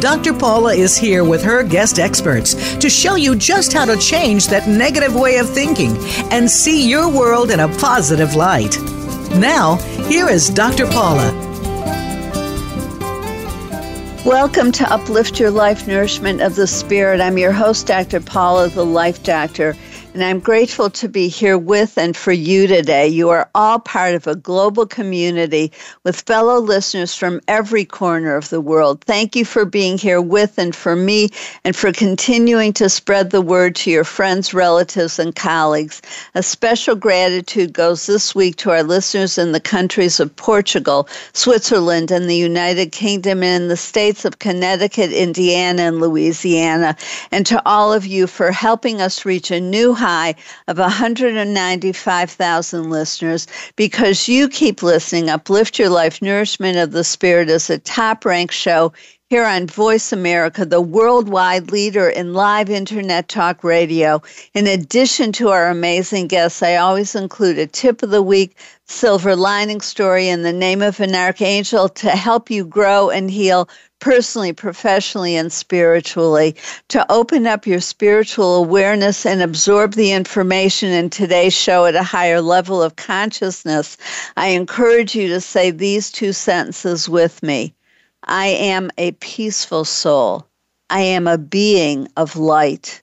Dr. Paula is here with her guest experts to show you just how to change that negative way of thinking and see your world in a positive light. Now, here is Dr. Paula. Welcome to Uplift Your Life Nourishment of the Spirit. I'm your host, Dr. Paula, the Life Doctor and I'm grateful to be here with and for you today. You are all part of a global community with fellow listeners from every corner of the world. Thank you for being here with and for me and for continuing to spread the word to your friends, relatives, and colleagues. A special gratitude goes this week to our listeners in the countries of Portugal, Switzerland, and the United Kingdom, and in the states of Connecticut, Indiana, and Louisiana, and to all of you for helping us reach a new high of 195,000 listeners because you keep listening. Uplift Your Life Nourishment of the Spirit is a top ranked show here on Voice America, the worldwide leader in live internet talk radio. In addition to our amazing guests, I always include a tip of the week, silver lining story, and the name of an archangel to help you grow and heal personally, professionally, and spiritually, to open up your spiritual awareness and absorb the information in today's show at a higher level of consciousness, I encourage you to say these two sentences with me I am a peaceful soul. I am a being of light.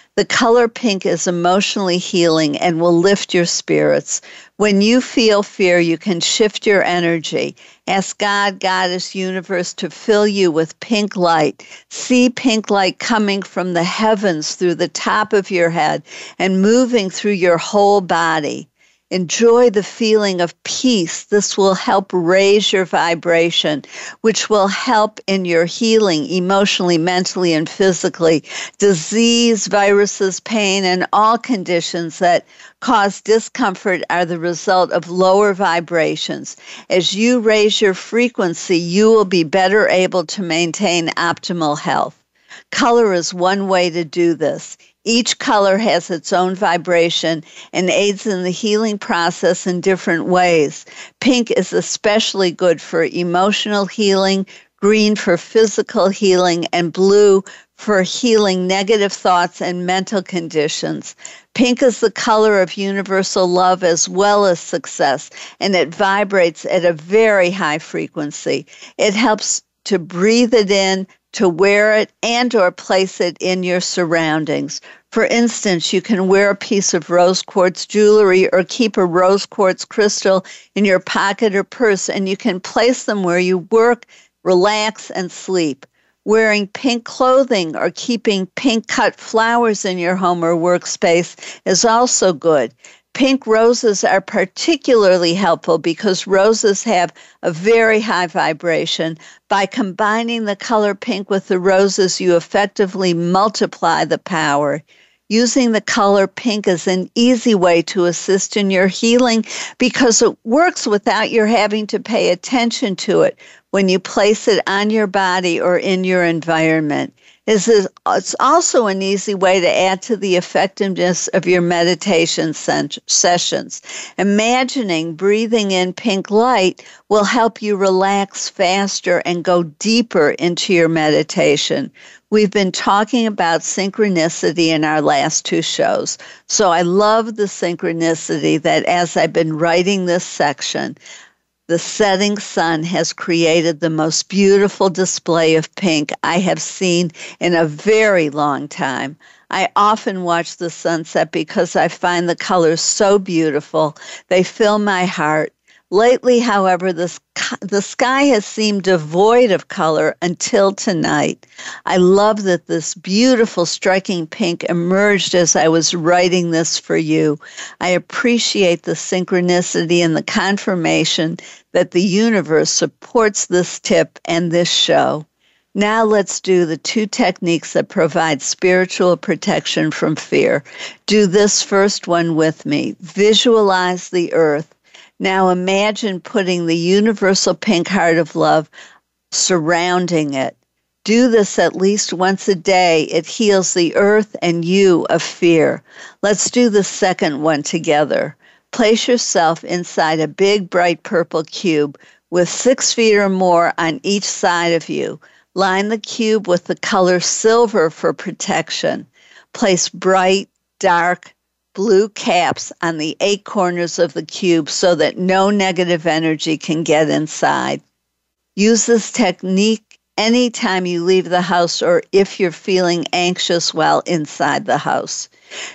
The color pink is emotionally healing and will lift your spirits. When you feel fear, you can shift your energy. Ask God, Goddess, Universe to fill you with pink light. See pink light coming from the heavens through the top of your head and moving through your whole body. Enjoy the feeling of peace. This will help raise your vibration, which will help in your healing emotionally, mentally, and physically. Disease, viruses, pain, and all conditions that cause discomfort are the result of lower vibrations. As you raise your frequency, you will be better able to maintain optimal health. Color is one way to do this. Each color has its own vibration and aids in the healing process in different ways. Pink is especially good for emotional healing, green for physical healing, and blue for healing negative thoughts and mental conditions. Pink is the color of universal love as well as success, and it vibrates at a very high frequency. It helps to breathe it in, to wear it and or place it in your surroundings. For instance, you can wear a piece of rose quartz jewelry or keep a rose quartz crystal in your pocket or purse and you can place them where you work, relax and sleep. Wearing pink clothing or keeping pink cut flowers in your home or workspace is also good. Pink roses are particularly helpful because roses have a very high vibration. By combining the color pink with the roses, you effectively multiply the power. Using the color pink is an easy way to assist in your healing because it works without your having to pay attention to it when you place it on your body or in your environment is it's also an easy way to add to the effectiveness of your meditation sessions. Imagining breathing in pink light will help you relax faster and go deeper into your meditation. We've been talking about synchronicity in our last two shows. So I love the synchronicity that as I've been writing this section, the setting sun has created the most beautiful display of pink I have seen in a very long time. I often watch the sunset because I find the colors so beautiful. They fill my heart. Lately, however, the, the sky has seemed devoid of color until tonight. I love that this beautiful, striking pink emerged as I was writing this for you. I appreciate the synchronicity and the confirmation that the universe supports this tip and this show. Now let's do the two techniques that provide spiritual protection from fear. Do this first one with me. Visualize the earth. Now imagine putting the universal pink heart of love surrounding it. Do this at least once a day. It heals the earth and you of fear. Let's do the second one together. Place yourself inside a big, bright purple cube with six feet or more on each side of you. Line the cube with the color silver for protection. Place bright, dark, blue caps on the eight corners of the cube so that no negative energy can get inside. Use this technique anytime you leave the house or if you're feeling anxious while inside the house.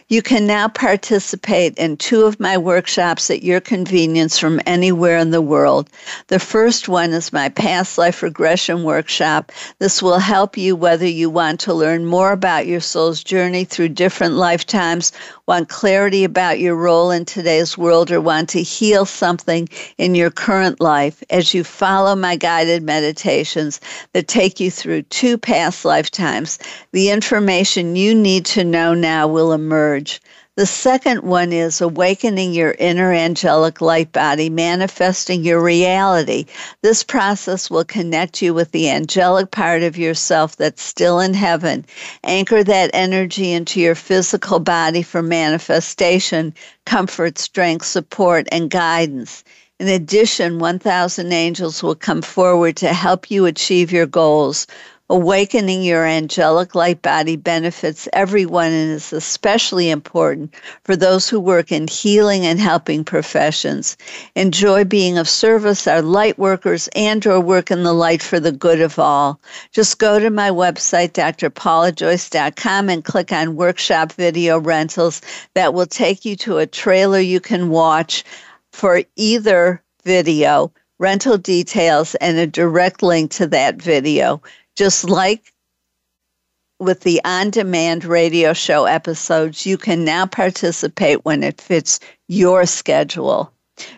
You can now participate in two of my workshops at your convenience from anywhere in the world. The first one is my past life regression workshop. This will help you whether you want to learn more about your soul's journey through different lifetimes, want clarity about your role in today's world, or want to heal something in your current life as you follow my guided meditations that take you through two past lifetimes. The information you need to know now will emerge emerge. The second one is awakening your inner angelic light body, manifesting your reality. This process will connect you with the angelic part of yourself that's still in heaven. Anchor that energy into your physical body for manifestation, comfort, strength, support, and guidance. In addition, 1,000 angels will come forward to help you achieve your goals. Awakening your angelic light body benefits everyone and is especially important for those who work in healing and helping professions. Enjoy being of service, our light workers, and or work in the light for the good of all. Just go to my website, drpaulajoyce.com, and click on workshop video rentals. That will take you to a trailer you can watch for either video rental details and a direct link to that video. Just like with the on demand radio show episodes, you can now participate when it fits your schedule.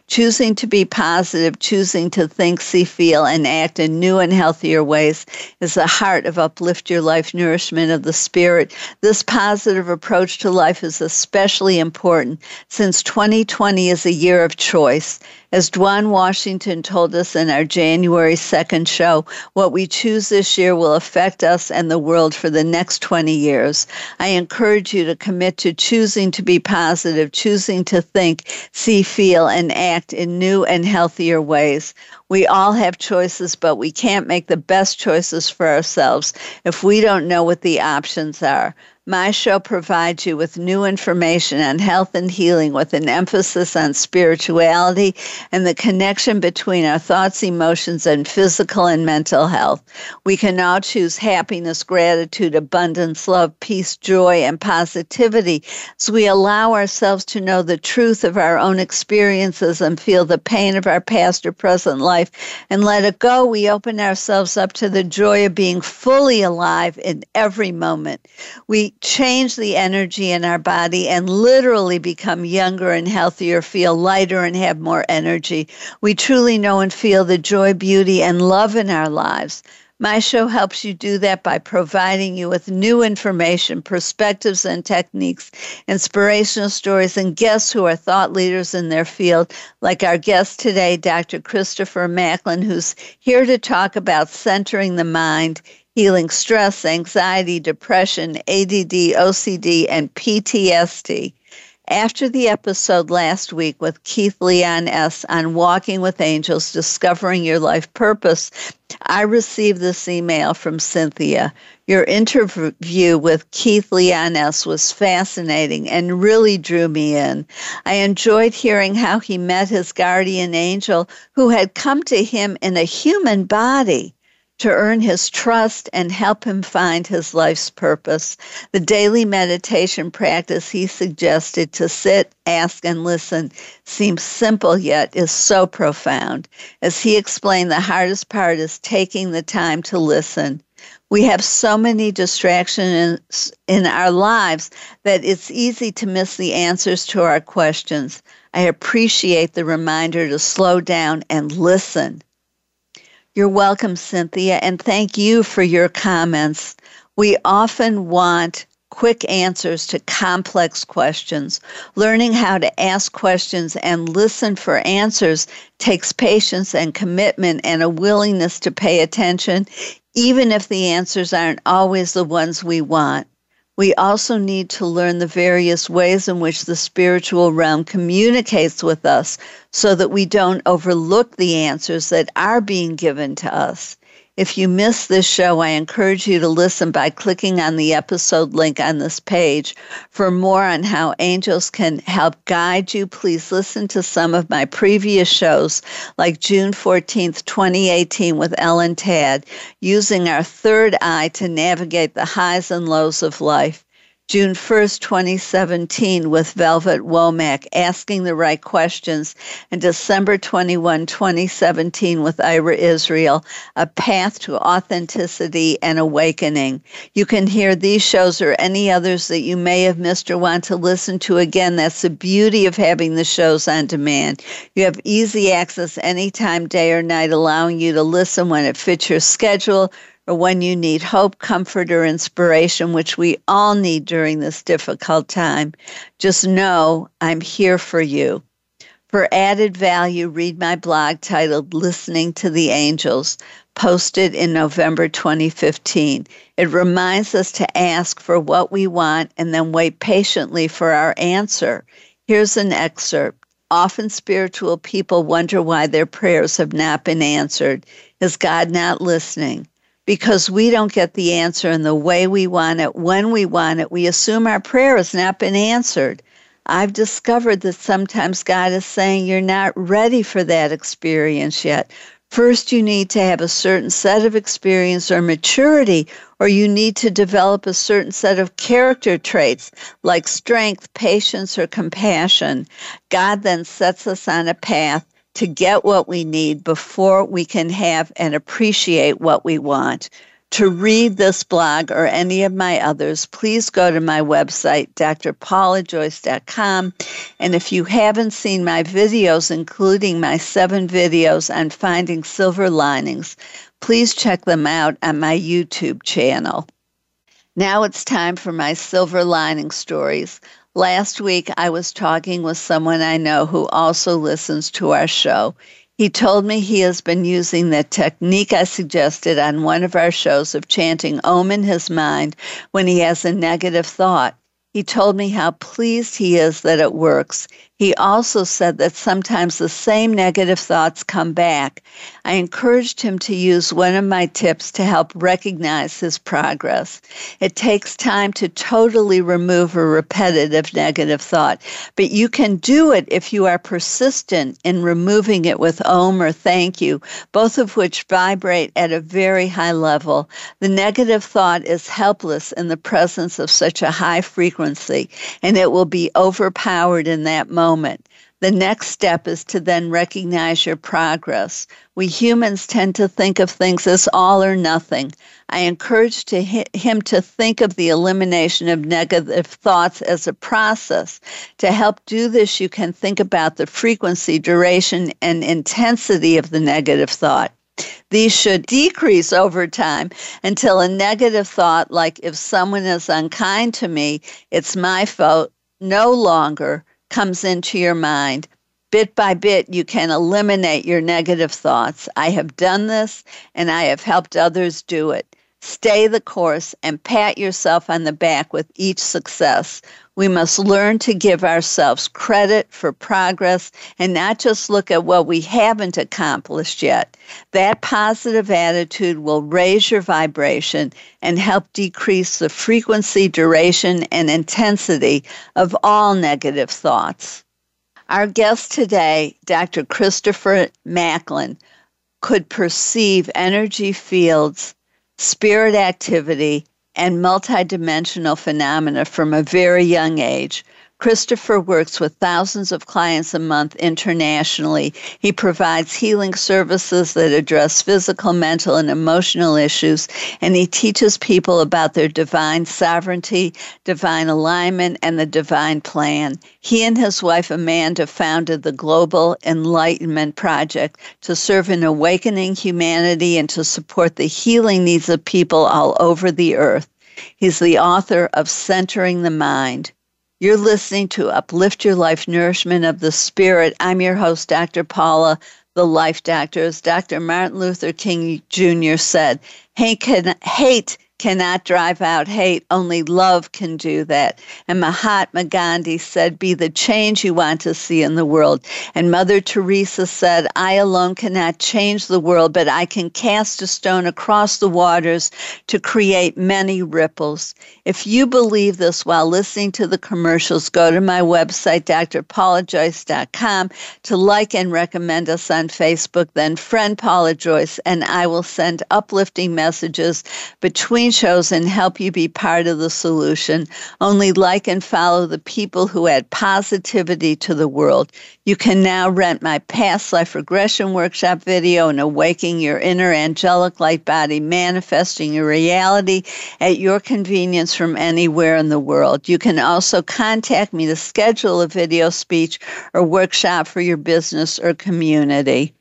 Choosing to be positive, choosing to think, see, feel, and act in new and healthier ways is the heart of Uplift Your Life Nourishment of the Spirit. This positive approach to life is especially important since 2020 is a year of choice as Dwan Washington told us in our January 2nd show, what we choose this year will affect us and the world for the next 20 years. I encourage you to commit to choosing to be positive, choosing to think, see, feel, and act in new and healthier ways. We all have choices, but we can't make the best choices for ourselves if we don't know what the options are. My show provides you with new information on health and healing with an emphasis on spirituality and the connection between our thoughts, emotions, and physical and mental health. We can all choose happiness, gratitude, abundance, love, peace, joy, and positivity as we allow ourselves to know the truth of our own experiences and feel the pain of our past or present life and let it go. We open ourselves up to the joy of being fully alive in every moment. We change the energy in our body and literally become younger and healthier, feel lighter and have more energy. We truly know and feel the joy, beauty, and love in our lives. My show helps you do that by providing you with new information, perspectives, and techniques, inspirational stories, and guests who are thought leaders in their field, like our guest today, Dr. Christopher Macklin, who's here to talk about centering the mind, healing stress, anxiety, depression, ADD, OCD, and PTSD. After the episode last week with Keith Leon S. on Walking with Angels, Discovering Your Life Purpose, I received this email from Cynthia. Your interview with Keith Leon S. was fascinating and really drew me in. I enjoyed hearing how he met his guardian angel who had come to him in a human body to earn his trust and help him find his life's purpose. The daily meditation practice he suggested to sit, ask, and listen seems simple yet is so profound. As he explained, the hardest part is taking the time to listen. We have so many distractions in, our lives that it's easy to miss the answers to our questions. I appreciate the reminder to slow down and listen. You're welcome, Cynthia, and thank you for your comments. We often want quick answers to complex questions. Learning how to ask questions and listen for answers takes patience and commitment and a willingness to pay attention, even if the answers aren't always the ones we want we also need to learn the various ways in which the spiritual realm communicates with us so that we don't overlook the answers that are being given to us. If you missed this show, I encourage you to listen by clicking on the episode link on this page. For more on how angels can help guide you, please listen to some of my previous shows, like June 14th, 2018, with Ellen Tadd, using our third eye to navigate the highs and lows of life. June 1st, 2017, with Velvet Womack, Asking the Right Questions, and December 21, 2017, with Ira Israel, A Path to Authenticity and Awakening. You can hear these shows or any others that you may have missed or want to listen to again. That's the beauty of having the shows on demand. You have easy access anytime, day or night, allowing you to listen when it fits your schedule or when you need hope, comfort, or inspiration, which we all need during this difficult time, just know I'm here for you. For added value, read my blog titled Listening to the Angels, posted in November 2015. It reminds us to ask for what we want and then wait patiently for our answer. Here's an excerpt. Often spiritual people wonder why their prayers have not been answered. Is God not listening? Because we don't get the answer in the way we want it, when we want it. We assume our prayer has not been answered. I've discovered that sometimes God is saying you're not ready for that experience yet. First, you need to have a certain set of experience or maturity, or you need to develop a certain set of character traits like strength, patience, or compassion. God then sets us on a path to get what we need before we can have and appreciate what we want. To read this blog or any of my others, please go to my website, drpaulajoyce.com. And if you haven't seen my videos, including my seven videos on finding silver linings, please check them out on my YouTube channel. Now it's time for my silver lining stories. Last week, I was talking with someone I know who also listens to our show. He told me he has been using the technique I suggested on one of our shows of chanting Om in his mind when he has a negative thought. He told me how pleased he is that it works. He also said that sometimes the same negative thoughts come back. I encouraged him to use one of my tips to help recognize his progress. It takes time to totally remove a repetitive negative thought, but you can do it if you are persistent in removing it with Om or thank you, both of which vibrate at a very high level. The negative thought is helpless in the presence of such a high frequency, and it will be overpowered in that moment moment. The next step is to then recognize your progress. We humans tend to think of things as all or nothing. I encourage to him to think of the elimination of negative thoughts as a process. To help do this, you can think about the frequency, duration, and intensity of the negative thought. These should decrease over time until a negative thought, like if someone is unkind to me, it's my fault, no longer comes into your mind, bit by bit, you can eliminate your negative thoughts. I have done this and I have helped others do it. Stay the course and pat yourself on the back with each success. We must learn to give ourselves credit for progress and not just look at what we haven't accomplished yet. That positive attitude will raise your vibration and help decrease the frequency, duration, and intensity of all negative thoughts. Our guest today, Dr. Christopher Macklin, could perceive energy fields, spirit activity, and multidimensional phenomena from a very young age. Christopher works with thousands of clients a month internationally. He provides healing services that address physical, mental, and emotional issues, and he teaches people about their divine sovereignty, divine alignment, and the divine plan. He and his wife Amanda founded the Global Enlightenment Project to serve in awakening humanity and to support the healing needs of people all over the earth. He's the author of Centering the Mind. You're listening to Uplift Your Life Nourishment of the Spirit. I'm your host, Dr. Paula, the Life Doctor. As Dr. Martin Luther King Jr. said, hate, can, hate cannot drive out hate. Only love can do that. And Mahatma Gandhi said, Be the change you want to see in the world. And Mother Teresa said, I alone cannot change the world, but I can cast a stone across the waters to create many ripples. If you believe this while listening to the commercials, go to my website, drpaulajoyce.com, to like and recommend us on Facebook, then friend Paula Joyce, and I will send uplifting messages between shows and help you be part of the solution. Only like and follow the people who add positivity to the world. You can now rent my past life regression workshop video and awakening your inner angelic light body, manifesting your reality at your convenience from anywhere in the world. You can also contact me to schedule a video speech or workshop for your business or community.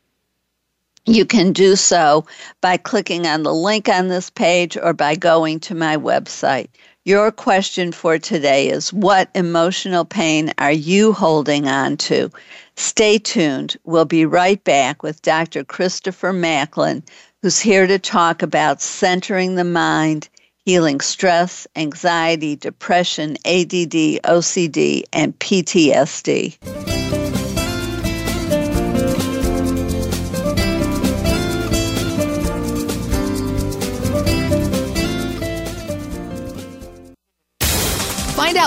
You can do so by clicking on the link on this page or by going to my website. Your question for today is What emotional pain are you holding on to? Stay tuned. We'll be right back with Dr. Christopher Macklin, who's here to talk about centering the mind, healing stress, anxiety, depression, ADD, OCD, and PTSD.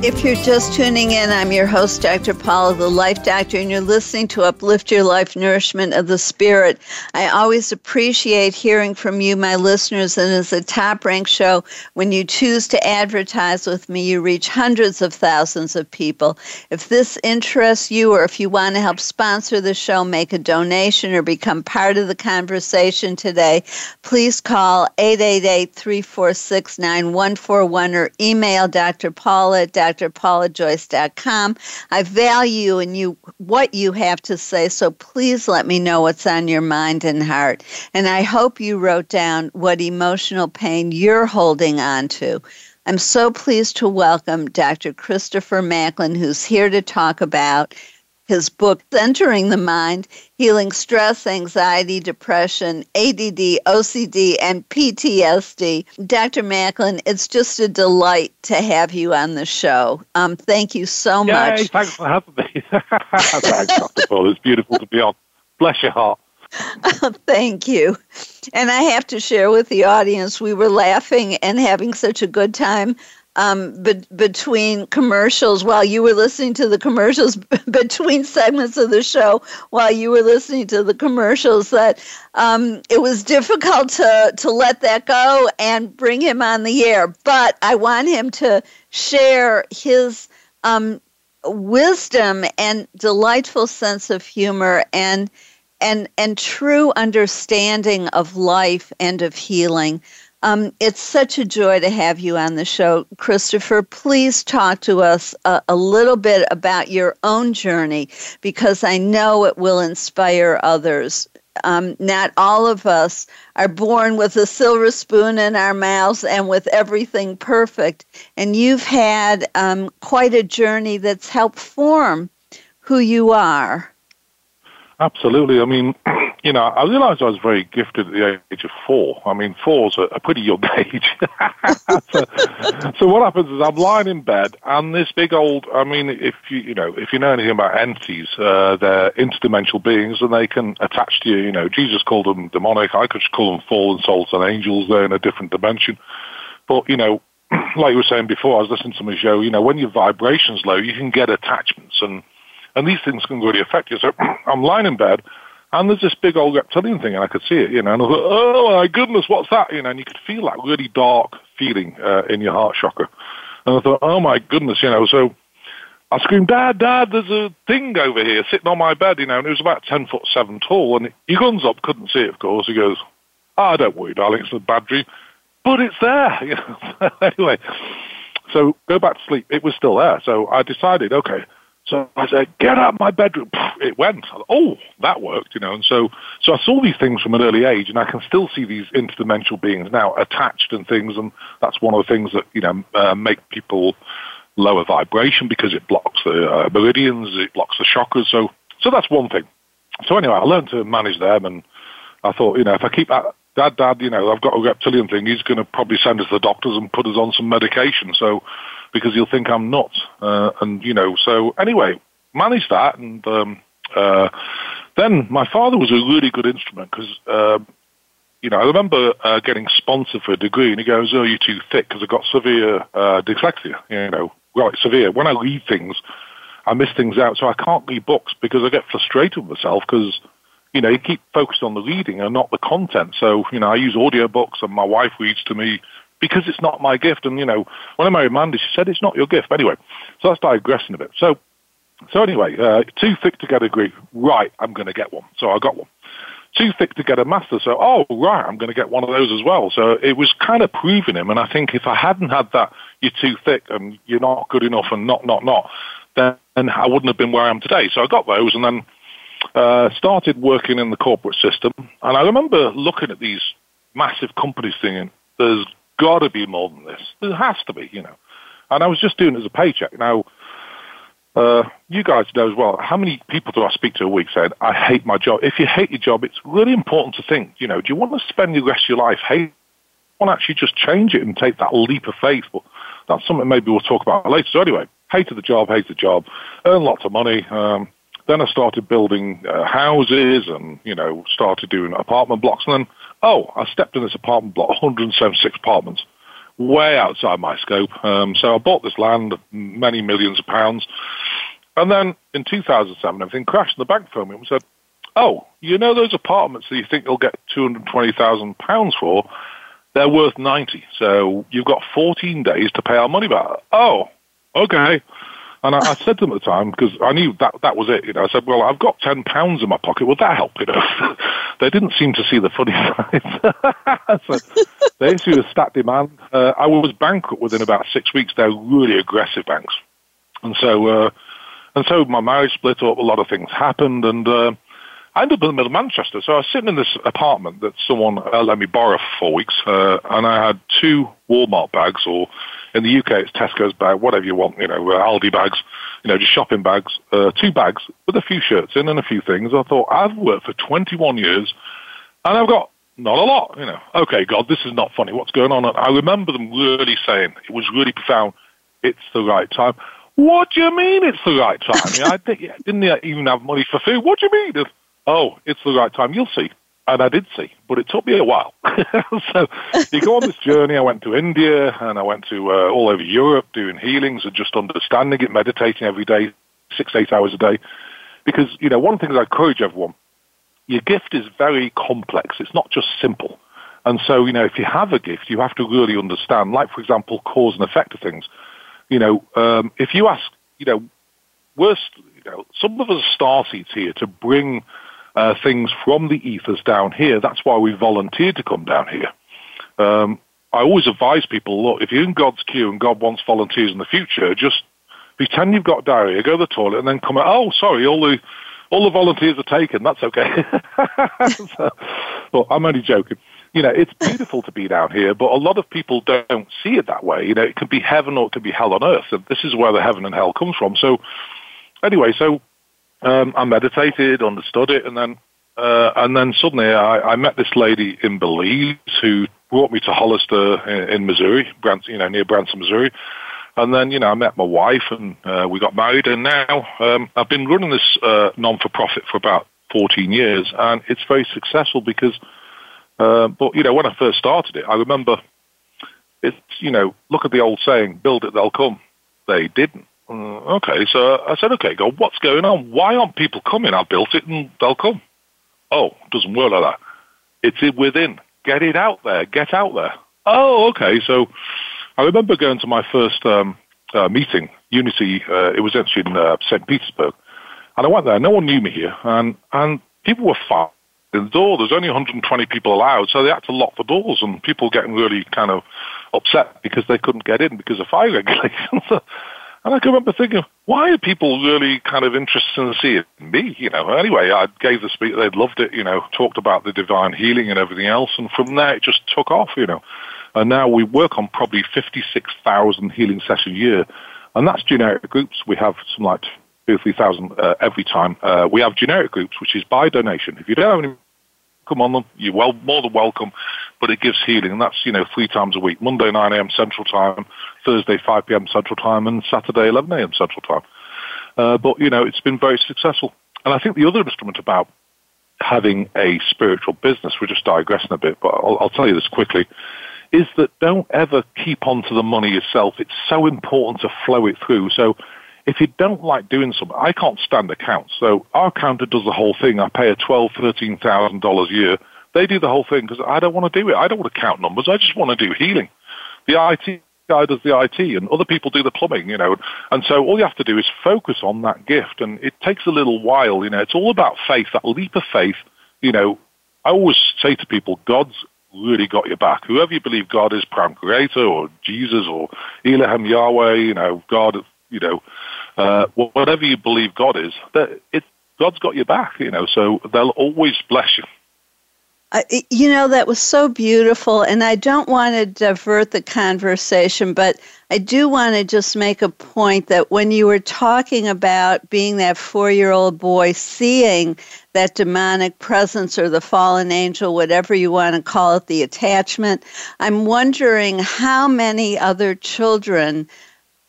If you're just tuning in, I'm your host, Dr. Paula, the Life Doctor, and you're listening to Uplift Your Life Nourishment of the Spirit. I always appreciate hearing from you, my listeners, and it's a top ranked show. When you choose to advertise with me, you reach hundreds of thousands of people. If this interests you, or if you want to help sponsor the show, make a donation, or become part of the conversation today, please call 888 346 9141 or email Dr. Paula at drpaulajoyce.com. I value in you what you have to say, so please let me know what's on your mind and heart. And I hope you wrote down what emotional pain you're holding on to. I'm so pleased to welcome Dr. Christopher Macklin, who's here to talk about his book, Centering the Mind Healing Stress, Anxiety, Depression, ADD, OCD, and PTSD. Dr. Macklin, it's just a delight to have you on the show. Um, thank you so Yay, much. Thanks for having me. thanks, Dr. Paul. It's beautiful to be on. Bless your heart. Thank you. And I have to share with the audience, we were laughing and having such a good time um, be- between commercials while you were listening to the commercials, between segments of the show while you were listening to the commercials, that um, it was difficult to, to let that go and bring him on the air. But I want him to share his um, wisdom and delightful sense of humor and and and true understanding of life and of healing. Um, it's such a joy to have you on the show, Christopher. Please talk to us a, a, little bit about your own journey because I know it will inspire others. Um, not all of us are born with a silver spoon in our mouths and with everything perfect. And you've had um, quite a journey that's helped form who you are. Absolutely. I mean, you know, I realized I was very gifted at the age of four. I mean, four's a, a pretty young age. so, so what happens is I'm lying in bed, and this big old, I mean, if you, you know, if you know anything about entities, uh, they're interdimensional beings, and they can attach to you. You know, Jesus called them demonic. I could call them fallen souls and angels. They're in a different dimension. But, you know, like you were saying before, I was listening to my show, you know, when your vibration's low, you can get attachments, and and these things can really affect you. So I'm lying in bed, and there's this big old reptilian thing, and I could see it, you know, and I thought, oh my goodness, what's that? You know, and you could feel that really dark feeling uh, in your heart chakra. And I thought, oh my goodness, you know, so I screamed, Dad, Dad, there's a thing over here sitting on my bed, you know, and it was about 10 foot 7 tall, and he guns up, couldn't see it, of course. He goes, ah, oh, don't worry, darling, it's a bad dream. But it's there, you know. anyway, so go back to sleep. It was still there. So I decided, okay, so I said, "Get out of my bedroom." It went. oh, that worked, you know. And so, so I saw these things from an early age, and I can still see these interdimensional beings now attached and things. And that's one of the things that you know uh, make people lower vibration because it blocks the uh, meridians, it blocks the chakras. So, so that's one thing. So anyway, I learned to manage them, and I thought, you know, if I keep that Dad, Dad, you know, I've got a reptilian thing. He's going to probably send us to the doctors and put us on some medication. So because you'll think I'm nuts. Uh, and, you know, so anyway, managed that. And um, uh, then my father was a really good instrument because, uh, you know, I remember uh, getting sponsored for a degree and he goes, oh, you're too thick because I've got severe uh, dyslexia, you know, right, severe. When I read things, I miss things out. So I can't read books because I get frustrated with myself because, you know, you keep focused on the reading and not the content. So, you know, I use audiobooks and my wife reads to me because it's not my gift. And, you know, when I married Mandy, she said, it's not your gift. Anyway, so that's digressing a bit. So, so anyway, uh, too thick to get a degree. Right, I'm going to get one. So I got one. Too thick to get a master. So, oh, right, I'm going to get one of those as well. So it was kind of proving him. And I think if I hadn't had that, you're too thick and you're not good enough and not, not, not, then I wouldn't have been where I am today. So I got those and then uh, started working in the corporate system. And I remember looking at these massive companies thinking, there's got to be more than this. There has to be, you know. And I was just doing it as a paycheck. Now, uh, you guys know as well, how many people do I speak to a week saying, I hate my job? If you hate your job, it's really important to think, you know, do you want to spend the rest of your life hate? want to actually just change it and take that leap of faith? But that's something maybe we'll talk about later. So anyway, hated the job, hated the job, earned lots of money. Um, then I started building uh, houses and, you know, started doing apartment blocks. And then Oh, I stepped in this apartment block, 176 apartments, way outside my scope. Um, so I bought this land, many millions of pounds. And then in 2007, everything crashed the bank phoned me and said, oh, you know those apartments that you think you'll get £220,000 for? They're worth 90. So you've got 14 days to pay our money back. Oh, okay. And I, I said to them at the time, because I knew that that was it, you know, I said, well, I've got 10 pounds in my pocket. Would that help, you know? they didn't seem to see the funny side. so they issued a stat demand. Uh, I was bankrupt within about six weeks. They're really aggressive banks. And so, uh, and so my marriage split up, a lot of things happened, and uh, I ended up in the middle of Manchester. So I was sitting in this apartment that someone uh, let me borrow for four weeks, uh, and I had two Walmart bags, or in the UK it's Tesco's bag, whatever you want, you know, uh, Aldi bags, you know, just shopping bags, uh, two bags with a few shirts in and a few things. I thought, I've worked for 21 years, and I've got not a lot, you know. Okay, God, this is not funny. What's going on? And I remember them really saying, it was really profound, it's the right time. What do you mean it's the right time? I didn't even have money for food. What do you mean? oh, it's the right time. You'll see. And I did see, but it took me a while. so you go on this journey. I went to India and I went to uh, all over Europe doing healings and just understanding it, meditating every day, six, eight hours a day. Because, you know, one of the things I encourage everyone, your gift is very complex. It's not just simple. And so, you know, if you have a gift, you have to really understand, like, for example, cause and effect of things. You know, um, if you ask, you know, worst, you know, some of us are star seeds here to bring uh, things from the ethers down here. That's why we volunteered to come down here. Um, I always advise people, look, if you're in God's queue and God wants volunteers in the future, just pretend you've got diarrhea, go to the toilet, and then come out, oh, sorry, all the, all the volunteers are taken. That's okay. so, well, I'm only joking. You know, it's beautiful to be down here, but a lot of people don't see it that way. You know, it can be heaven or it can be hell on earth, and this is where the heaven and hell comes from. So, anyway, so um, I meditated, understood it, and then uh, and then suddenly I, I met this lady in Belize who brought me to Hollister in, in Missouri, you know, near Branson, Missouri. And then, you know, I met my wife and uh, we got married. And now um, I've been running this uh, non-for-profit for about 14 years, and it's very successful because, uh, but you know, when I first started it, I remember it's, you know, look at the old saying, build it, they'll come. They didn't. Uh, okay, so I said, okay, God, what's going on? Why aren't people coming? I built it and they'll come. Oh, doesn't work like that. It's within. Get it out there. Get out there. Oh, okay. So I remember going to my first um, uh, meeting, Unity. Uh, it was actually in uh, St. Petersburg, and I went there. No one knew me here, and and people were far the door. There's only 120 people allowed, so they had to lock the doors, and people getting really kind of upset because they couldn't get in because of fire regulations. And I can remember thinking, why are people really kind of interested in seeing me? You know, anyway, I gave the speech, they loved it, you know, talked about the divine healing and everything else. And from there, it just took off, you know. And now we work on probably 56,000 healing sessions a year. And that's generic groups. We have some like two or 3,000 uh, every time. Uh, we have generic groups, which is by donation. If you don't have any come on them. You're well, more than welcome. But it gives healing, and that's you know three times a week: Monday 9 a.m. Central Time, Thursday 5 p.m. Central Time, and Saturday 11 a.m. Central Time. Uh, but you know it's been very successful, and I think the other instrument about having a spiritual business, we're just digressing a bit, but I'll, I'll tell you this quickly, is that don't ever keep on to the money yourself. It's so important to flow it through. So if you don't like doing something, I can't stand accounts. So our accountant does the whole thing. I pay a twelve, thirteen thousand dollars a year. They do the whole thing because I don't want to do it. I don't want to count numbers. I just want to do healing. The IT guy does the IT, and other people do the plumbing. You know, and so all you have to do is focus on that gift, and it takes a little while. You know, it's all about faith. That leap of faith. You know, I always say to people, God's really got your back. Whoever you believe God is, Prime Creator or Jesus or Elohim Yahweh, you know, God, you know, uh, whatever you believe God is, that it, God's got your back, you know, so they'll always bless you. Uh, you know, that was so beautiful. And I don't want to divert the conversation, but I do want to just make a point that when you were talking about being that four year old boy, seeing that demonic presence or the fallen angel, whatever you want to call it, the attachment, I'm wondering how many other children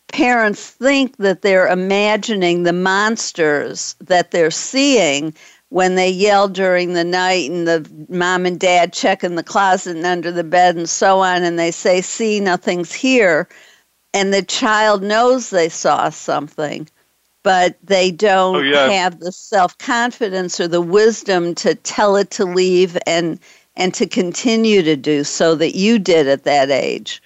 parents think that they're imagining the monsters that they're seeing, when they yell during the night and the mom and dad check in the closet and under the bed and so on and they say see nothing's here and the child knows they saw something but they don't oh, yeah. have the self-confidence or the wisdom to tell it to leave and and to continue to do so that you did at that age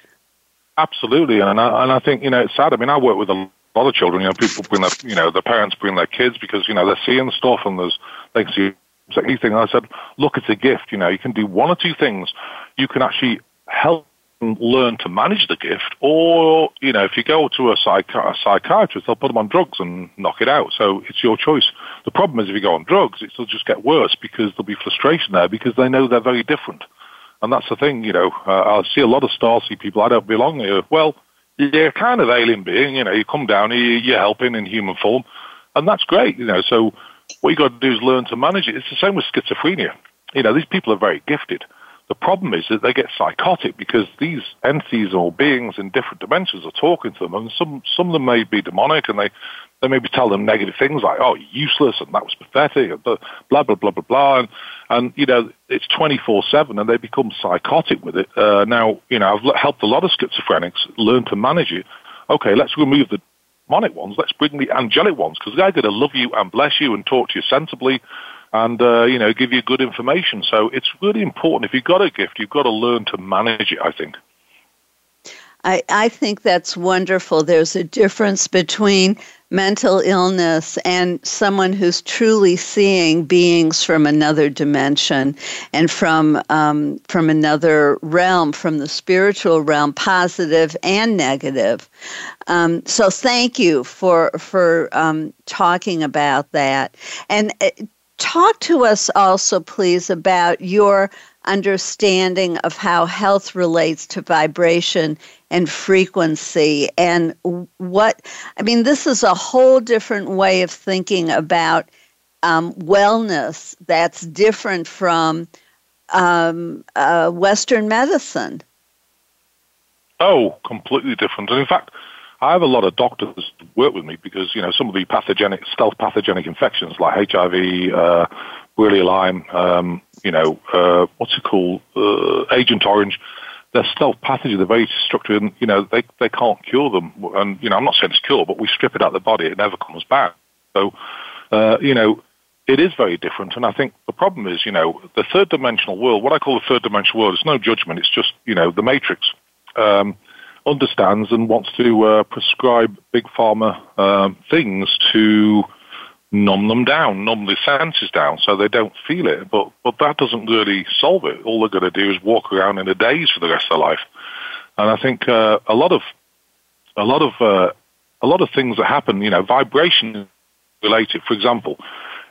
absolutely and I, and I think you know it's sad i mean i work with a lot of children you know people bring their you know the parents bring their kids because you know they're seeing stuff and there's they see anything. I said, look, it's a gift. You know, you can do one or two things. You can actually help them learn to manage the gift, or you know, if you go to a, psych- a psychiatrist, they'll put them on drugs and knock it out. So it's your choice. The problem is if you go on drugs, it'll just get worse because there'll be frustration there because they know they're very different. And that's the thing, you know. Uh, I see a lot of Starseed people. I don't belong here. Well, you're kind of alien being. You know, you come down, you're helping in human form, and that's great. You know, so what you got to do is learn to manage it. It's the same with schizophrenia. You know, these people are very gifted. The problem is that they get psychotic because these entities or beings in different dimensions are talking to them, and some some of them may be demonic, and they they maybe tell them negative things like "oh, useless" and "that was pathetic," and blah blah blah blah blah, and and you know it's twenty four seven, and they become psychotic with it. Uh, now, you know, I've helped a lot of schizophrenics learn to manage it. Okay, let's remove the demonic ones. Let's bring the angelic ones because they're going to love you and bless you and talk to you sensibly and, uh, you know, give you good information. So it's really important. If you've got a gift, you've got to learn to manage it, I think. I, I think that's wonderful. There's a difference between mental illness and someone who's truly seeing beings from another dimension and from um, from another realm, from the spiritual realm, positive and negative. Um, so thank you for for um, talking about that and. Uh, talk to us also, please, about your understanding of how health relates to vibration and frequency and what i mean this is a whole different way of thinking about um, wellness that's different from um, uh, western medicine oh completely different and in fact I have a lot of doctors work with me because you know some of the pathogenic, stealth pathogenic infections like HIV, uh, Borrelia Lyme, um, you know, uh, what's it called, uh, Agent Orange. They're stealth pathogens. They're very destructive, and you know they they can't cure them. And you know, I'm not saying it's cure, but we strip it out of the body, it never comes back. So, uh, you know, it is very different. And I think the problem is, you know, the third dimensional world. What I call the third dimensional world, it's no judgment. It's just you know the matrix. Um, understands and wants to uh, prescribe big pharma um, things to numb them down, numb the senses down so they don't feel it. But but that doesn't really solve it. All they're going to do is walk around in a daze for the rest of their life. And I think uh, a lot of a lot of uh, a lot of things that happen, you know, vibration related. For example,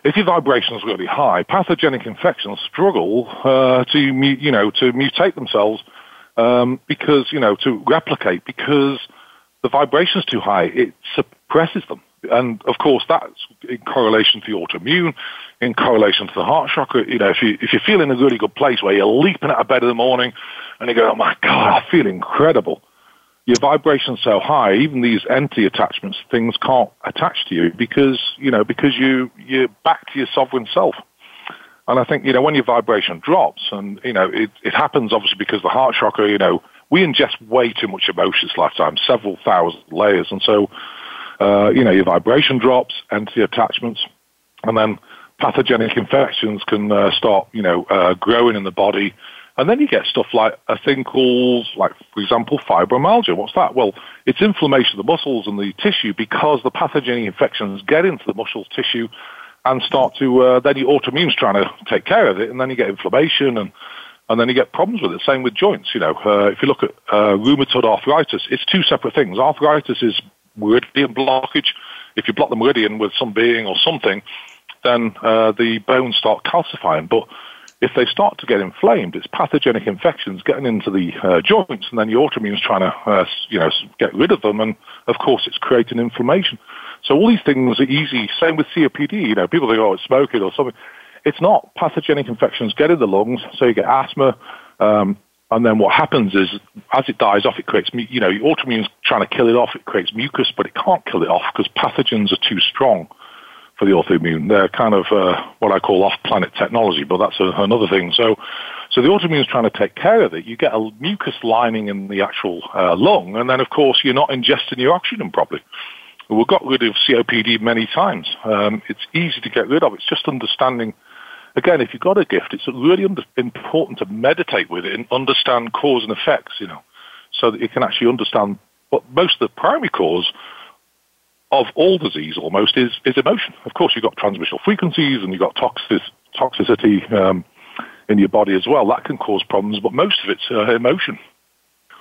if your vibration is really high, pathogenic infections struggle uh, to you know to mutate themselves um, because, you know, to replicate because the vibration is too high. It suppresses them. And of course, that's in correlation to the autoimmune, in correlation to the heart chakra. You know, if you if you feel in a really good place where you're leaping out of bed in the morning and you go, "Oh my God, I feel incredible," your vibration's so high, even these entity attachments, things can't attach to you because you know because you you're back to your sovereign self. And I think, you know, when your vibration drops, and, you know, it, it happens obviously because the heart chakra, you know, we ingest way too much emotion this lifetime, several thousand layers. And so, uh, you know, your vibration drops, entity attachments, and then pathogenic infections can uh, start, you know, uh, growing in the body. And then you get stuff like a thing called, like, for example, fibromyalgia. What's that? Well, it's inflammation of the muscles and the tissue because the pathogenic infections get into the muscle tissue and start to uh, then your autoimmune's trying to take care of it, and then you get inflammation and and then you get problems with it. Same with joints. You know, uh, if you look at uh, rheumatoid arthritis, it's two separate things. Arthritis is meridian blockage. If you block the meridian with some being or something, then uh, the bones start calcifying. But if they start to get inflamed, it's pathogenic infections getting into the uh, joints, and then your autoimmune's trying to, uh, you know, get rid of them, and of course it's creating inflammation. So all these things are easy. Same with COPD. You know, people think, oh, it's smoking or something. It's not. Pathogenic infections get in the lungs, so you get asthma. Um, and then what happens is, as it dies off, it creates, you know, autoimmune's trying to kill it off. It creates mucus, but it can't kill it off because pathogens are too strong for the autoimmune. They're kind of uh, what I call off-planet technology, but that's a, another thing. So, so the autoimmune is trying to take care of it. You get a mucus lining in the actual uh, lung, and then of course you're not ingesting your oxygen properly. We've got rid of COPD many times. Um, it's easy to get rid of. It's just understanding. Again, if you've got a gift, it's really under, important to meditate with it and understand cause and effects. You know, so that you can actually understand what most of the primary cause of all disease almost is, is emotion. Of course, you've got transmissional frequencies and you've got toxic, toxicity um, in your body as well. That can cause problems, but most of it's uh, emotion.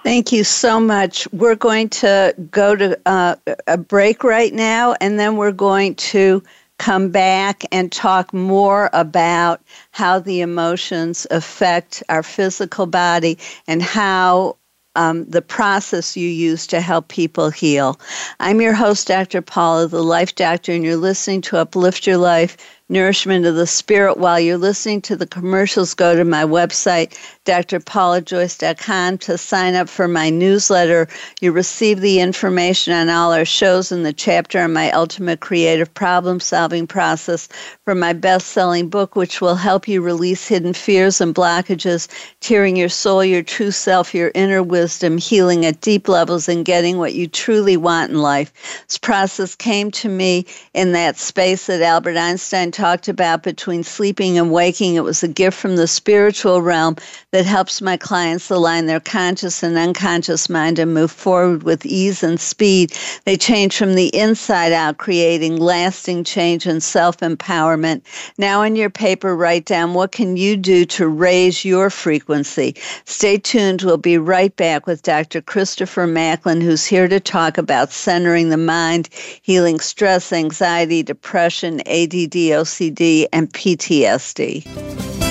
Thank you so much. We're going to go to uh, a break right now, and then we're going to come back and talk more about how the emotions affect our physical body and how um, the process you use to help people heal. I'm your host, Dr. Paula, the Life Doctor, and you're listening to Uplift Your Life nourishment of the spirit. While you're listening to the commercials, go to my website, drpaulajoyce.com, to sign up for my newsletter. You receive the information on all our shows in the chapter on my ultimate creative problem solving process for my best selling book, which will help you release hidden fears and blockages, tearing your soul, your true self, your inner wisdom, healing at deep levels, and getting what you truly want in life. This process came to me in that space that Albert Einstein talked about between sleeping and waking. It was a gift from the spiritual realm that helps my clients align their conscious and unconscious mind and move forward with ease and speed. They change from the inside out, creating lasting change and self empowerment. Now, in your paper, write down what can you do to raise your frequency. Stay tuned. We'll be right back with Dr. Christopher Macklin, who's here to talk about centering the mind, healing stress, anxiety, depression, ADD, OCD, and PTSD.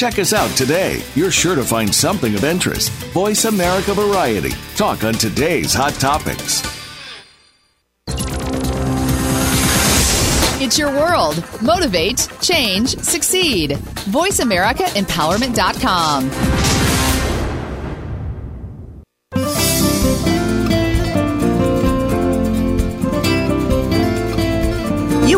Check us out today. You're sure to find something of interest. Voice America Variety. Talk on today's hot topics. It's your world. Motivate, change, succeed. VoiceAmericaEmpowerment.com.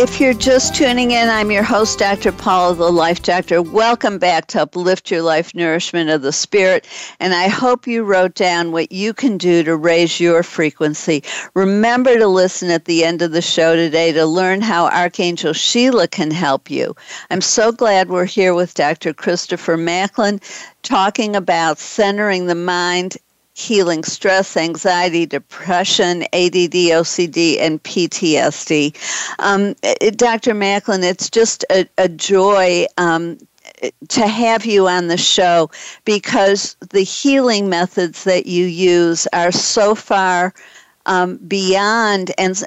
If you're just tuning in, I'm your host, Dr. Paula, the Life Doctor. Welcome back to Uplift Your Life Nourishment of the Spirit. And I hope you wrote down what you can do to raise your frequency. Remember to listen at the end of the show today to learn how Archangel Sheila can help you. I'm so glad we're here with Dr. Christopher Macklin talking about centering the mind healing stress, anxiety, depression, ADD, OCD, and PTSD. Um, Dr. Macklin, it's just a, a joy um, to have you on the show because the healing methods that you use are so far um, beyond and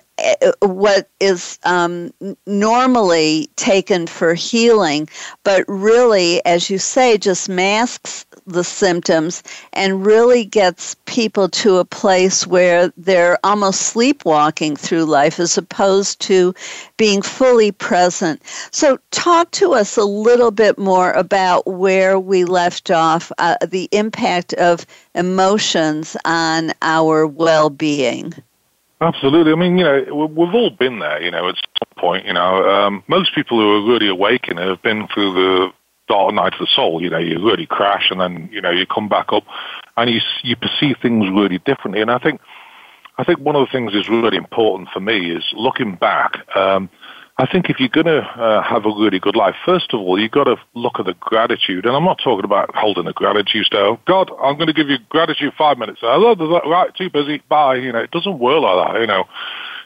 what is um, normally taken for healing, but really, as you say, just masks the symptoms and really gets people to a place where they're almost sleepwalking through life as opposed to being fully present. So, talk to us a little bit more about where we left off, uh, the impact of emotions on our well being. Absolutely. I mean, you know, we've all been there, you know, at some point, you know. Um, most people who are really awakened have been through the dark night of the soul. You know, you really crash and then, you know, you come back up and you, you perceive things really differently. And I think, I think one of the things is really important for me is looking back. Um, I think if you're going to uh, have a really good life, first of all, you've got to look at the gratitude. And I'm not talking about holding a gratitude style. God, I'm going to give you gratitude five minutes. I thought, right, too busy. Bye. You know, it doesn't work like that. You know,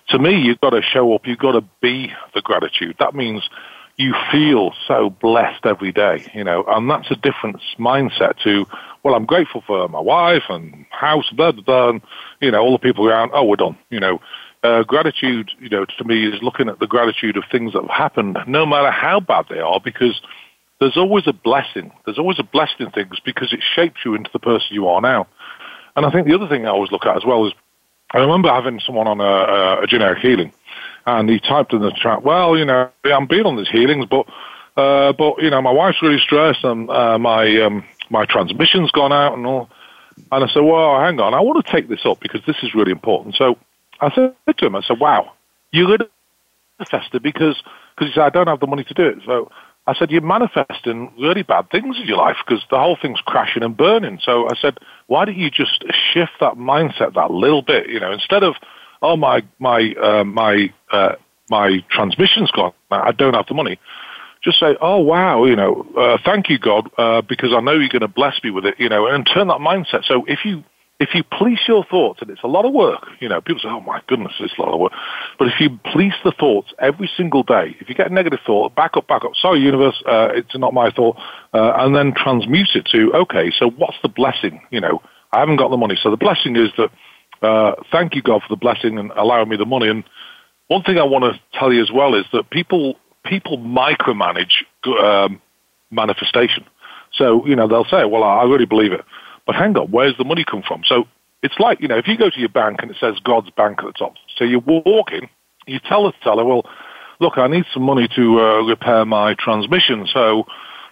to me, you've got to show up. You've got to be the gratitude. That means you feel so blessed every day, you know, and that's a different mindset to, well, I'm grateful for my wife and house, blah, blah, blah, and, you know, all the people around, oh, we're done, you know. Uh, gratitude, you know, to me is looking at the gratitude of things that have happened, no matter how bad they are, because there's always a blessing. There's always a blessing in things because it shapes you into the person you are now. And I think the other thing I always look at as well is, I remember having someone on a, a generic healing, and he typed in the chat, well, you know, I'm being on these healings, but, uh, but, you know, my wife's really stressed and, uh, my, um, my transmission's gone out and all. And I said, well, hang on, I want to take this up because this is really important. So I said to him, I said, wow, you're going to manifest it because, because he said, I don't have the money to do it. So I said, you're manifesting really bad things in your life because the whole thing's crashing and burning. So I said, why don't you just shift that mindset that little bit, you know, instead of, oh my my uh, my uh, my transmission's gone. I don't have the money. Just say, oh wow, you know, uh, thank you God, uh, because I know you're going to bless me with it, you know, and turn that mindset. So if you if you police your thoughts, and it's a lot of work, you know, people say, oh my goodness, it's a lot of work. But if you police the thoughts every single day, if you get a negative thought, back up, back up, sorry, universe, uh, it's not my thought, uh, and then transmute it to, okay, so what's the blessing? You know, I haven't got the money. So the blessing is that uh, thank you, God, for the blessing and allowing me the money. And one thing I want to tell you as well is that people people micromanage um, manifestation. So you know they'll say, "Well, I really believe it," but hang on, where's the money come from? So it's like you know if you go to your bank and it says God's Bank at the top, so you walk in, you tell the teller, "Well, look, I need some money to uh, repair my transmission," so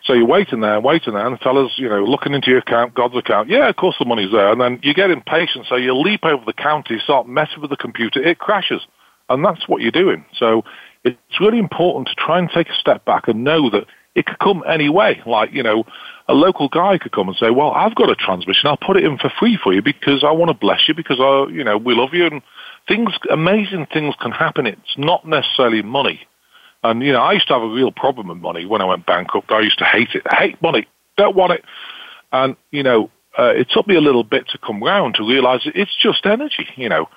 so you're waiting there, waiting there, and the fella's, you know, looking into your account, God's account. Yeah, of course the money's there. And then you get impatient, so you leap over the counter, you start messing with the computer, it crashes. And that's what you're doing. So it's really important to try and take a step back and know that it could come any way. Like, you know, a local guy could come and say, well, I've got a transmission. I'll put it in for free for you because I want to bless you because, I, you know, we love you. And things, amazing things can happen. It's not necessarily money. And, you know, I used to have a real problem with money when I went bankrupt. I used to hate it. I hate money. Don't want it. And, you know, uh, it took me a little bit to come round to realize it's just energy, you know.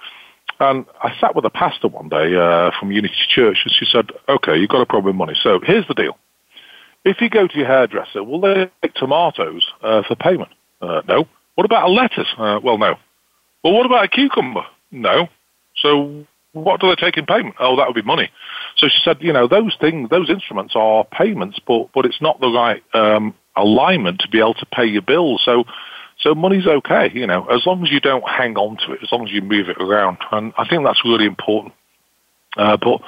And I sat with a pastor one day uh, from Unity Church, and she said, "Okay, you've got a problem with money. So here's the deal: if you go to your hairdresser, will they take tomatoes uh, for payment? Uh, no. What about a lettuce? Uh, well, no. Well, what about a cucumber? No. So what do they take in payment? Oh, that would be money. So she said, you know, those things, those instruments are payments, but but it's not the right um, alignment to be able to pay your bills. So so money's okay, you know, as long as you don't hang on to it, as long as you move it around, and I think that's really important. Uh, but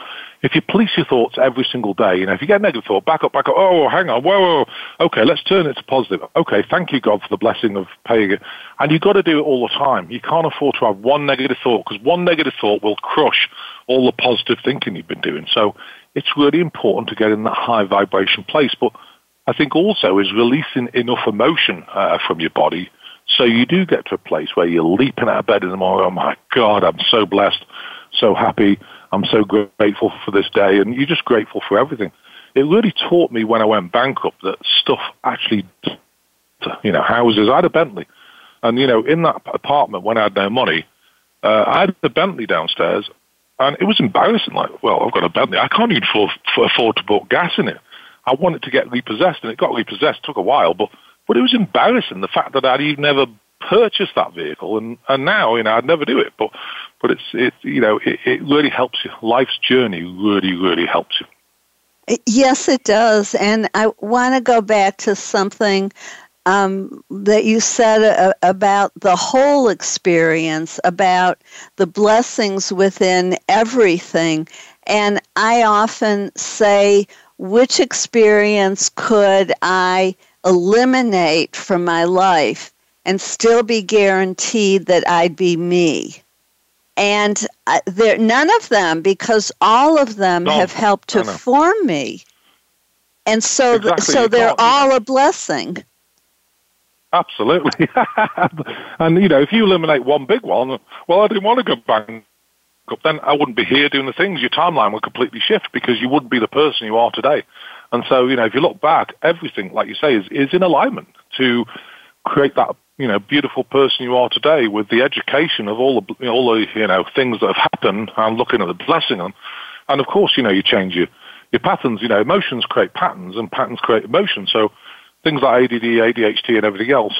if you police your thoughts every single day, you know, if you get a negative thought, back up, back up, oh, hang on, whoa, whoa, okay, let's turn it to positive. Okay, thank you, God, for the blessing of paying it. And you've got to do it all the time. You can't afford to have one negative thought because one negative thought will crush all the positive thinking you've been doing. So it's really important to get in that high vibration place. But I think also is releasing enough emotion uh, from your body so you do get to a place where you're leaping out of bed in the morning. Oh my God, I'm so blessed, so happy. I'm so grateful for this day. And you're just grateful for everything. It really taught me when I went bankrupt that stuff actually, you know, houses. I had a Bentley. And, you know, in that apartment when I had no money, uh, I had a Bentley downstairs and it was embarrassing. Like, well, I've got a Bentley. I can't even afford, afford to put gas in it. I wanted to get repossessed, and it got repossessed. It took a while, but but it was embarrassing the fact that I'd even never purchased that vehicle, and and now you know I'd never do it. But but it's it you know it, it really helps you. Life's journey really really helps you. Yes, it does, and I want to go back to something um, that you said uh, about the whole experience, about the blessings within everything. And I often say, which experience could I eliminate from my life and still be guaranteed that I'd be me? And uh, there, none of them, because all of them no, have helped to form me. And so, exactly. so they're all a blessing. Absolutely. and, you know, if you eliminate one big one, well, I didn't want to go bankrupt, then I wouldn't be here doing the things. Your timeline would completely shift because you wouldn't be the person you are today. And so, you know, if you look back, everything, like you say, is, is in alignment to create that, you know, beautiful person you are today with the education of all the, all the, you know, things that have happened and looking at the blessing them. And of course, you know, you change your, your patterns, you know, emotions create patterns and patterns create emotions. So, things like ADD, ADHD, and everything else,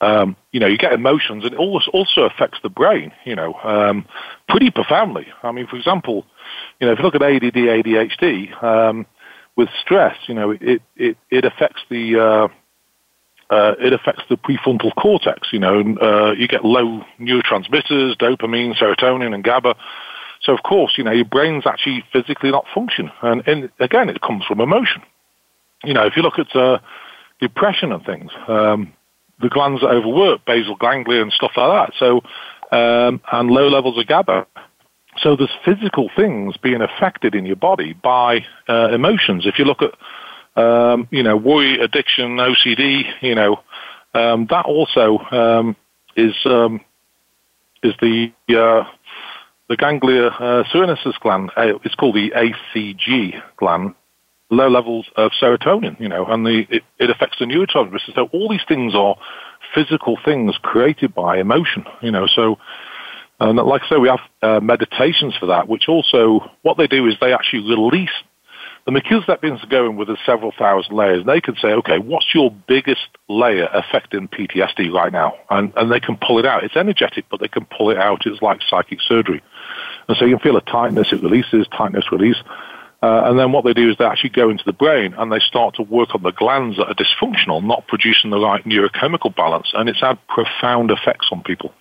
um, you know, you get emotions, and it also affects the brain, you know, um, pretty profoundly. I mean, for example, you know, if you look at ADD, ADHD, um, with stress, you know, it, it, it affects the, uh, uh, it affects the prefrontal cortex, you know, uh, you get low neurotransmitters, dopamine, serotonin, and GABA. So, of course, you know, your brain's actually physically not functioning. And, and again, it comes from emotion. You know, if you look at, uh, depression and things. Um, the glands are overwork, basal ganglia and stuff like that. So, um, and low levels of GABA. So there's physical things being affected in your body by uh, emotions. If you look at, um, you know, worry, addiction, OCD, you know, um, that also um, is um, is the uh, the ganglia uh, gland. Uh, it's called the ACG gland, low levels of serotonin, you know, and the, it, it affects the neurotransmitters. So all these things are physical things created by emotion, you know, so, and like I say, we have uh, meditations for that, which also, what they do is they actually release the Melchizedek go in with several thousand layers. They can say, okay, what's your biggest layer affecting PTSD right now? And, and they can pull it out. It's energetic, but they can pull it out. It's like psychic surgery. And so you can feel a tightness, it releases, tightness, release. Uh, and then what they do is they actually go into the brain and they start to work on the glands that are dysfunctional, not producing the right neurochemical balance. And it's had profound effects on people.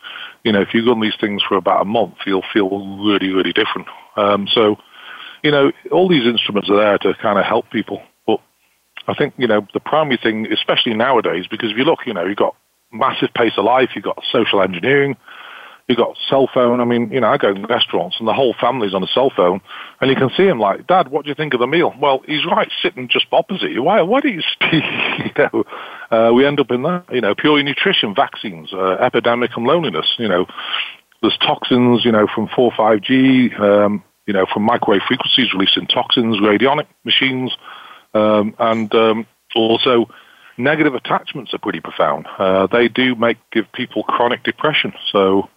You know, if you run these things for about a month, you'll feel really, really different. Um, so, you know, all these instruments are there to kind of help people. But I think, you know, the primary thing, especially nowadays, because if you look, you know, you've got massive pace of life, you've got social engineering, You've got cell phone. I mean, you know, I go to restaurants and the whole family's on a cell phone, and you can see him like, Dad, what do you think of the meal? Well, he's right sitting just opposite you. Why? Why do you speak? you know, uh, we end up in that. You know, purely nutrition, vaccines, uh, epidemic, and loneliness. You know, there's toxins. You know, from four, five G. Um, you know, from microwave frequencies releasing toxins, radionic machines, um, and um, also negative attachments are pretty profound. Uh, they do make give people chronic depression. So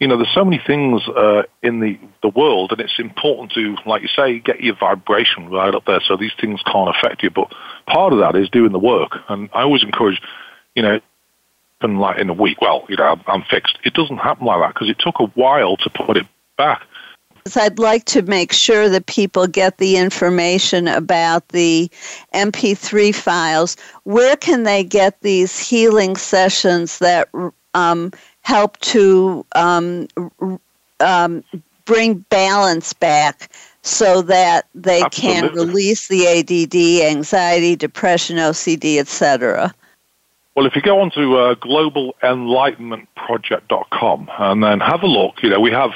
you know, there's so many things uh, in the, the world, and it's important to, like you say, get your vibration right up there so these things can't affect you. But part of that is doing the work. And I always encourage, you know, and like in a week, well, you know, I'm, I'm fixed. It doesn't happen like that because it took a while to put it back. I'd like to make sure that people get the information about the MP3 files. Where can they get these healing sessions that um, help to um, um, bring balance back so that they Absolutely. can release the ADD, anxiety, depression, OCD, etc. Well, if you go on to uh, globalenlightenmentproject.com and then have a look, you know, we have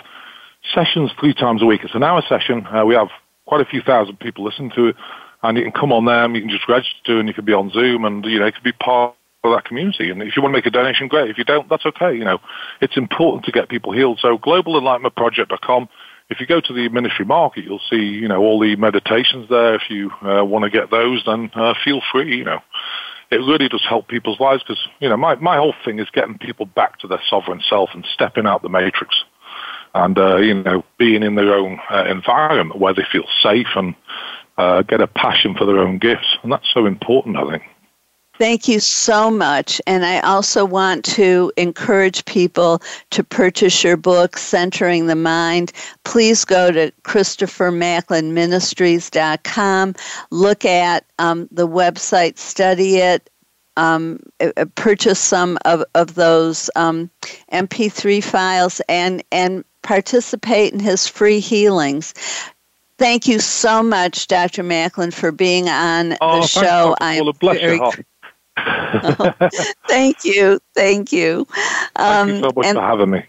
sessions three times a week. It's an hour session. Uh, we have quite a few thousand people listen to it, and you can come on them. You can just register, and you can be on Zoom, and you know, it could be part of that community. And if you want to make a donation, great. If you don't, that's okay. You know, it's important to get people healed. So globalenlightenmentproject.com. If you go to the ministry market, you'll see, you know, all the meditations there. If you uh, want to get those, then uh, feel free. You know, it really does help people's lives because, you know, my my whole thing is getting people back to their sovereign self and stepping out the matrix, and uh, you know, being in their own uh, environment where they feel safe and uh, get a passion for their own gifts, and that's so important, I think. Thank you so much. And I also want to encourage people to purchase your book, Centering the Mind. Please go to ChristopherMacklinMinistries.com. Look at um, the website, study it, um, uh, uh, purchase some of, of those um, MP3 files, and, and participate in his free healings. Thank you so much, Dr. Macklin, for being on oh, the show. I'm very, thank you. Thank you. Um, thank you so much and, for having me.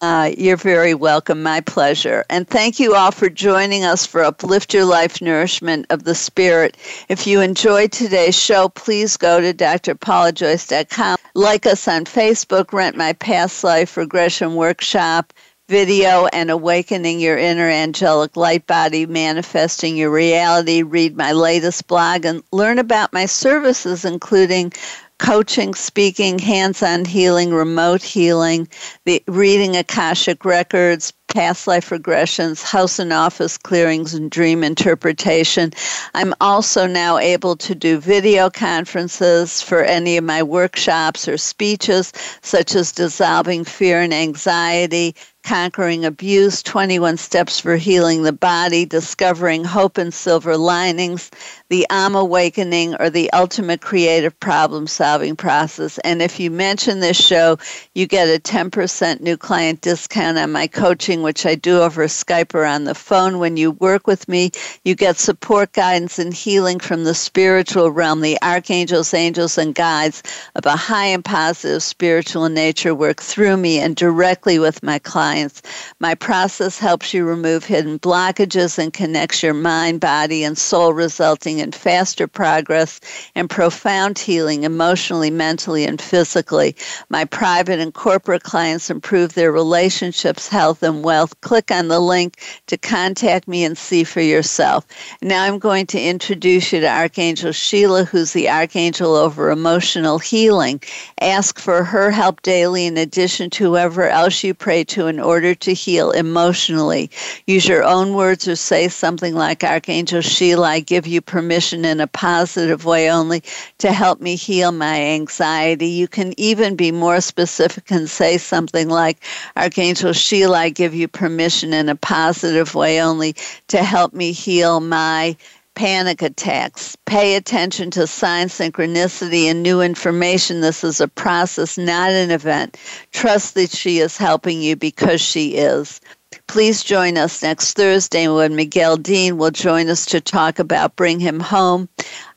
Uh, you're very welcome. My pleasure. And thank you all for joining us for Uplift Your Life Nourishment of the Spirit. If you enjoyed today's show, please go to drpaulajoyce.com. Like us on Facebook, rent my past life regression workshop video and awakening your inner angelic light body, manifesting your reality. Read my latest blog and learn about my services, including coaching, speaking, hands on healing, remote healing, the reading Akashic records, past life regressions, house and office clearings, and dream interpretation. I'm also now able to do video conferences for any of my workshops or speeches, such as dissolving fear and anxiety, conquering abuse, 21 steps for healing the body, discovering hope and silver linings, the I'm Awakening, or the ultimate creative problem solving process. And if you mention this show, you get a 10% new client discount on my coaching which I do over Skype or on the phone. When you work with me, you get support, guidance, and healing from the spiritual realm. The archangels, angels, and guides of a high and positive spiritual nature work through me and directly with my clients. My process helps you remove hidden blockages and connects your mind, body, and soul, resulting in faster progress and profound healing emotionally, mentally, and physically. My private and corporate clients improve their relationships, health, and Wealth, click on the link to contact me and see for yourself. Now I'm going to introduce you to Archangel Sheila, who's the Archangel over emotional healing. Ask for her help daily in addition to whoever else you pray to in order to heal emotionally. Use your own words or say something like, Archangel Sheila, I give you permission in a positive way only to help me heal my anxiety. You can even be more specific and say something like, Archangel Sheila, I give you permission in a positive way only to help me heal my panic attacks. Pay attention to sign synchronicity and new information. This is a process, not an event. Trust that she is helping you because she is. Please join us next Thursday when Miguel Dean will join us to talk about Bring Him Home.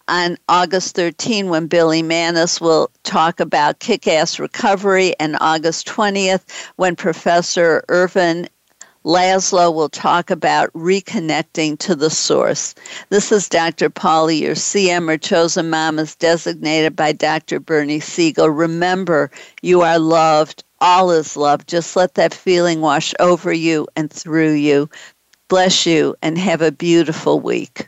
On August 13, when Billy Manis will talk about kick ass recovery, and August 20th, when Professor Ervin Laszlo will talk about reconnecting to the source. This is Dr. Paula, your CM or chosen mom is designated by Dr. Bernie Siegel. Remember, you are loved. All is love. Just let that feeling wash over you and through you. Bless you and have a beautiful week.